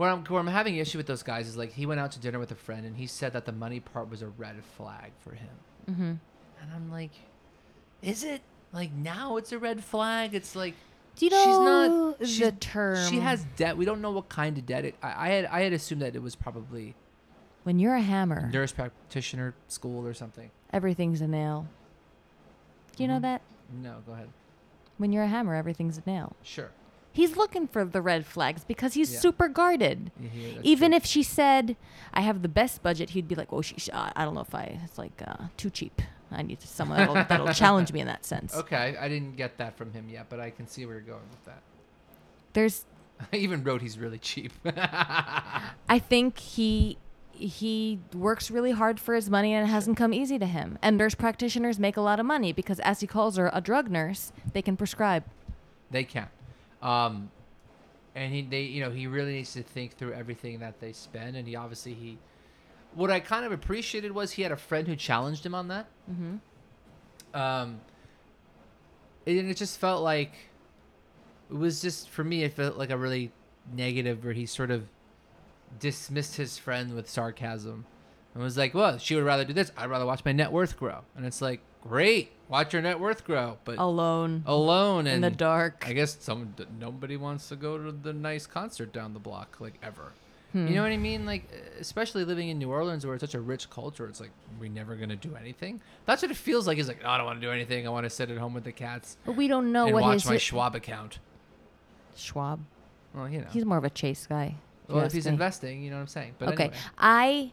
where I'm where I'm having issue with those guys is like he went out to dinner with a friend, and he said that the money part was a red flag for him, Mm-hmm. and I'm like, is it? Like now it's a red flag. It's like Do you she's know not the she's- term? She has debt. We don't know what kind of debt. It, I, I had I had assumed that it was probably When you're a hammer, nurse practitioner school or something. everything's a nail. Do you know Mhm. that? No, go ahead. When you're a hammer, everything's a nail. Sure. He's looking for the red flags because he's Yeah. super guarded. Hear- Even true. if she said, "I have the best budget," he'd be like, "Oh, she, she I I don't know if I. It's like uh, too cheap. I need someone that'll, *laughs* that'll challenge me in that sense." Okay, I didn't get that from him yet, but I can see where you're going with that. There's, *laughs* I even wrote he's really cheap. *laughs* I think he he works really hard for his money and it hasn't come easy to him. And nurse practitioners make a lot of money because, as he calls her, a drug nurse, they can prescribe. they can. Um, and he, they, you know, he really needs to think through everything that they spend, and he obviously he. What I kind of appreciated was he had a friend who challenged him on that. Mm-hmm. um and it just felt like it was just for me it felt like a really negative where he sort of dismissed his friend with sarcasm and was like well she would rather do this i'd rather watch my net worth grow and it's like great watch your net worth grow but Alone alone in the dark. i guess some nobody wants to go to the nice concert down the block like ever Hmm. you know what I mean? Like, especially living in New Orleans where it's such a rich culture, it's like we're never gonna do anything. That's what it feels like. He's like, no, I don't want to do anything. I want to sit at home with the cats But we don't know and what watch his my Schwab account. Schwab. Well, you know. He's more of a chase guy. well, if he's me. investing, you know what I'm saying. But okay, anyway, I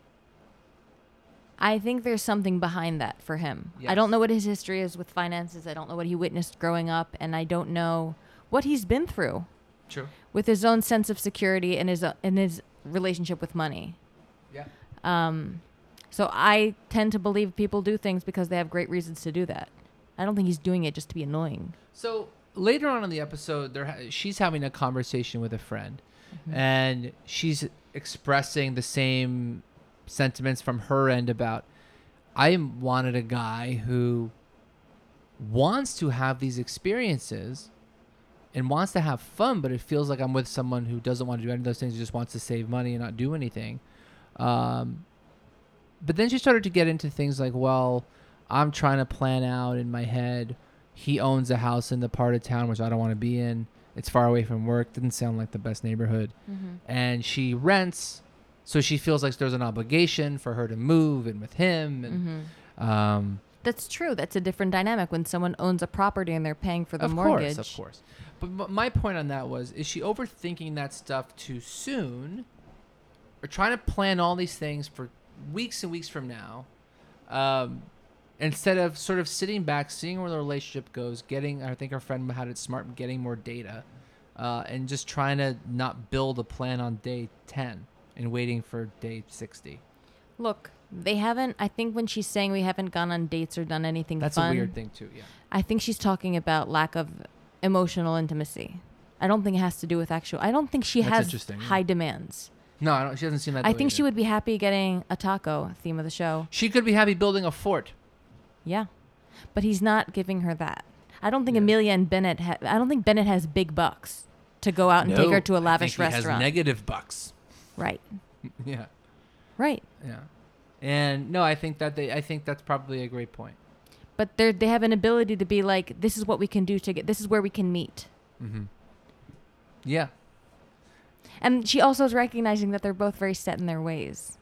I think there's something behind that for him. I don't know what his history is with finances. I don't know what he witnessed growing up, and I don't know what he's been through true. with his own sense of security and his and his relationship with money. Yeah. Um, so I tend to believe people do things because they have great reasons to do that. I don't think he's doing it just to be annoying. So later on in the episode, there ha- she's having a conversation with a friend, and she's expressing the same sentiments from her end about I wanted a guy who wants to have these experiences and wants to have fun, but it feels like I'm with someone who doesn't want to do any of those things, just wants to save money and not do anything. Um, but then she started to get into things like, well, I'm trying to plan out in my head. He owns a house in the part of town which I don't want to be in. It's far away from work. Didn't sound like the best neighborhood. And she rents, so she feels like there's an obligation for her to move and with him. And Mm-hmm. um, That's true. That's a different dynamic when someone owns a property and they're paying for the of mortgage. Of course, of course. But m- my point on that was: is she overthinking that stuff too soon, or trying to plan all these things for weeks and weeks from now, um, instead of sort of sitting back, seeing where the relationship goes, getting? I think our friend had it smart, getting more data, uh, and just trying to not build a plan on day ten and waiting for day sixty. Look, they haven't. I think when she's saying we haven't gone on dates or done anything That's fun, a weird thing too. Yeah. I think she's talking about lack of emotional intimacy. I don't think it has to do with actual. I don't think she That's has interesting, yeah. high demands. No, I don't, she hasn't seen that. I think she would be happy getting a taco theme of the show. She could be happy building a fort. Yeah, but he's not giving her that. I don't think Yeah. Amelia and Bennett. Ha- I don't think Bennett has big bucks to go out and take her to a lavish think he has restaurant. negative bucks. Right, *laughs* yeah. right. Yeah. And no, I think that they I think that's probably a great point. But they they have an ability to be like, this is what we can do to get. This is where we can meet. Mm-hmm. Yeah. And she also is recognizing that they're both very set in their ways.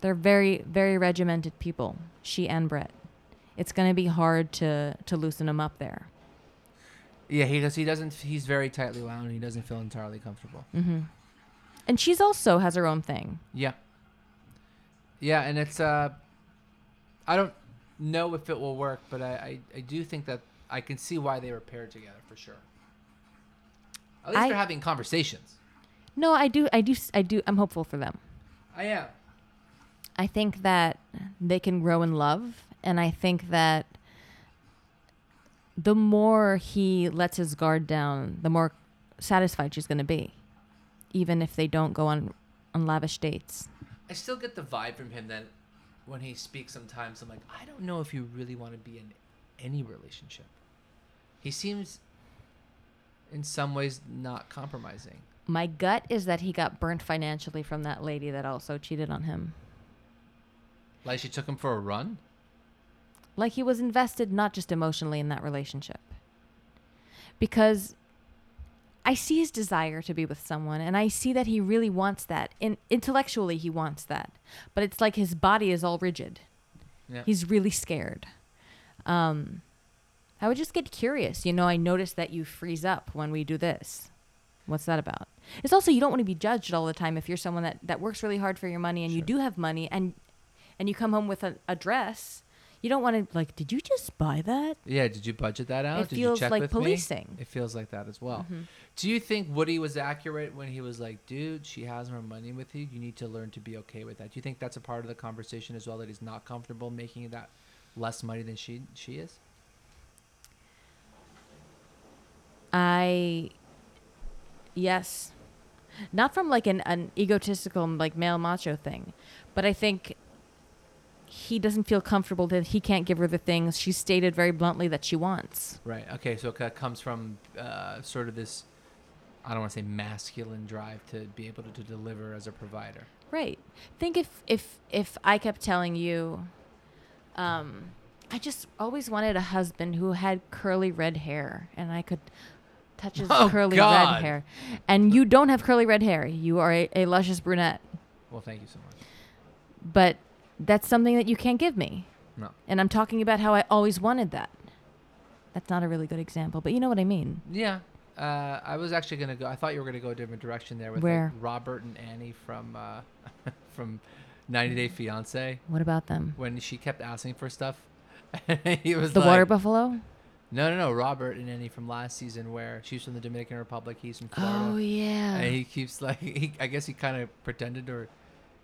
They're very, very regimented people, she and Brett. It's going to be hard to, to loosen them up there. Yeah, he does. He doesn't. He's very tightly wound. and He doesn't feel entirely comfortable. Mm hmm And she's also has her own thing. Yeah. Yeah, and it's uh, I don't know if it will work, but I I, I do think that I can see why they were paired together for sure. At least I- they're having conversations. No, I do, I do, I do. I'm hopeful for them. I am. I think that they can grow in love, and I think that the more he lets his guard down, the more satisfied she's going to be, even if they don't go on on lavish dates. I still get the vibe from him that when he speaks sometimes I'm like, I don't know if you really want to be in any relationship. He seems in some ways not compromising. My gut is that he got burnt financially from that lady that also cheated on him. Like she took him for a run? Like he was invested not just emotionally in that relationship. Because I see his desire to be with someone and I see that he really wants that. And intellectually he wants that. But it's like his body is all rigid. Yeah. He's really scared. Um I would just get curious. You know, I notice that you freeze up when we do this. What's that about? It's also you don't want to be judged all the time if you're someone that, that works really hard for your money and you do have money and and you come home with a, a dress. You don't want to like, did you just buy that? Yeah, did you budget that out? It did feels you check like with me? policing. It feels like that as well. Mhm. Do you think Woody was accurate when he was like, "Dude, she has more money with you. You need to learn to be okay with that." Do you think that's a part of the conversation as well that he's not comfortable making that less money than she she is? I yes. Not from like an, an egotistical like male macho thing, but I think he doesn't feel comfortable that he can't give her the things she stated very bluntly that she wants. Right. Okay. So it comes from uh, sort of this, I don't want to say masculine drive to be able to, to deliver as a provider. Right. Think if if if I kept telling you um I just always wanted a husband who had curly red hair and I could touch his *laughs* Oh, curly God. red hair. And you don't have curly red hair. You are a, a luscious brunette. Well, thank you so much. But that's something that you can't give me. No. And I'm talking about how I always wanted that. That's not a really good example, but you know what I mean. Yeah. Uh, I was actually gonna go. I thought you were gonna go a different direction there with Where? like Robert and Annie from uh, *laughs* from 90 Day Fiance What about them? when she kept asking for stuff. *laughs* he was The like, water buffalo? No, no, no. Robert and Annie from last season where she's from the Dominican Republic, he's from Florida. Oh yeah. And he keeps like, he, I guess he kind of pretended or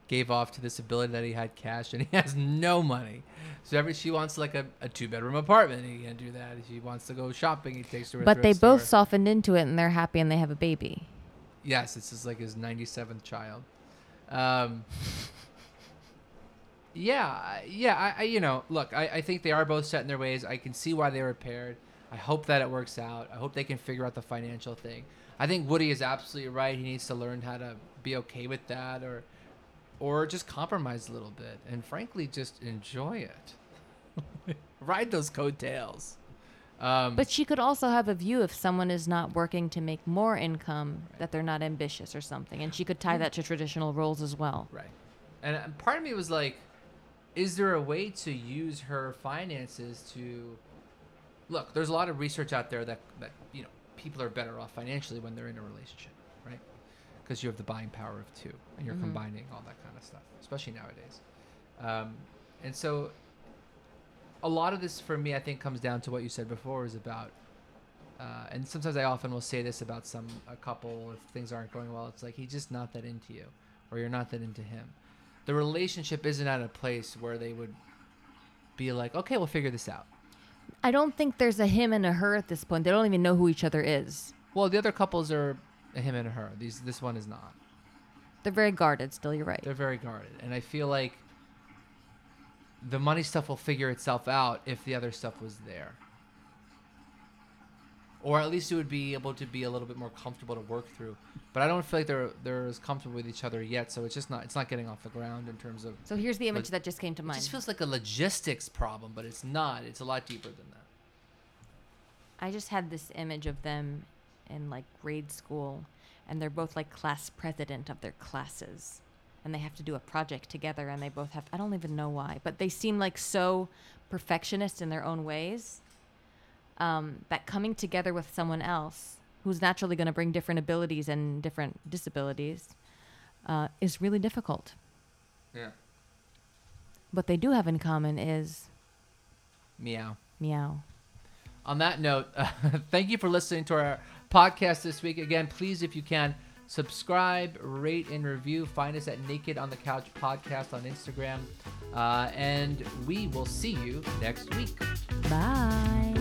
gave off to this ability that he had cash and he *laughs* has no money. So every she wants like a, a two bedroom apartment, he can't do that. She wants to go shopping, he takes her. But they both store. softened into it and they're happy and they have a baby. Yes, this is like his 97th child. Um, *laughs* yeah, yeah. I, I, you know, look, I, I think they are both set in their ways. I can see why they were paired. I hope that it works out. I hope they can figure out the financial thing. I think Woody is absolutely right. He needs to learn how to be okay with that, or, or just compromise a little bit, and frankly, just enjoy it. *laughs* Ride those coattails. Um, But she could also have a view if someone is not working to make more income that they're not ambitious or something, and she could tie that to traditional roles as well. Right. And uh, part of me was like, is there a way to use her finances to look? There's a lot of research out there that that you know people are better off financially when they're in a relationship, right? Because you have the buying power of two, and you're Mhm. combining all that kind of stuff, especially nowadays. Um, and so, a lot of this for me, I think, comes down to what you said before, is about. Uh, and sometimes I often will say this about some a couple if things aren't going well. It's like he's just not that into you, or you're not that into him. The relationship isn't at a place where they would be like, okay, we'll figure this out. I don't think there's a him and a her at this point. They don't even know who each other is. Well, the other couples are him and her. These this one is not. They're very guarded still, you're right. They're very guarded, and I feel like the money stuff will figure itself out if the other stuff was there. Or at least it would be able to be a little bit more comfortable to work through. But I don't feel like they're they're as comfortable with each other yet, so it's just not it's not getting off the ground in terms of So here's the image But that just came to mind. It just feels like a logistics problem, but it's not. It's a lot deeper than that. I just had this image of them in like grade school, and they're both like class president of their classes, and they have to do a project together and they both have I don't even know why, but they seem like so perfectionist in their own ways. Um, that coming together with someone else who's naturally going to bring different abilities and different disabilities uh, is really difficult. Yeah. What they do have in common is Meow. meow. On that note, uh, *laughs* thank you for listening to our podcast this week. Again, please, if you can, subscribe, rate, and review. Find us at Naked on the Couch Podcast on Instagram. Uh, and we will see you next week. Bye.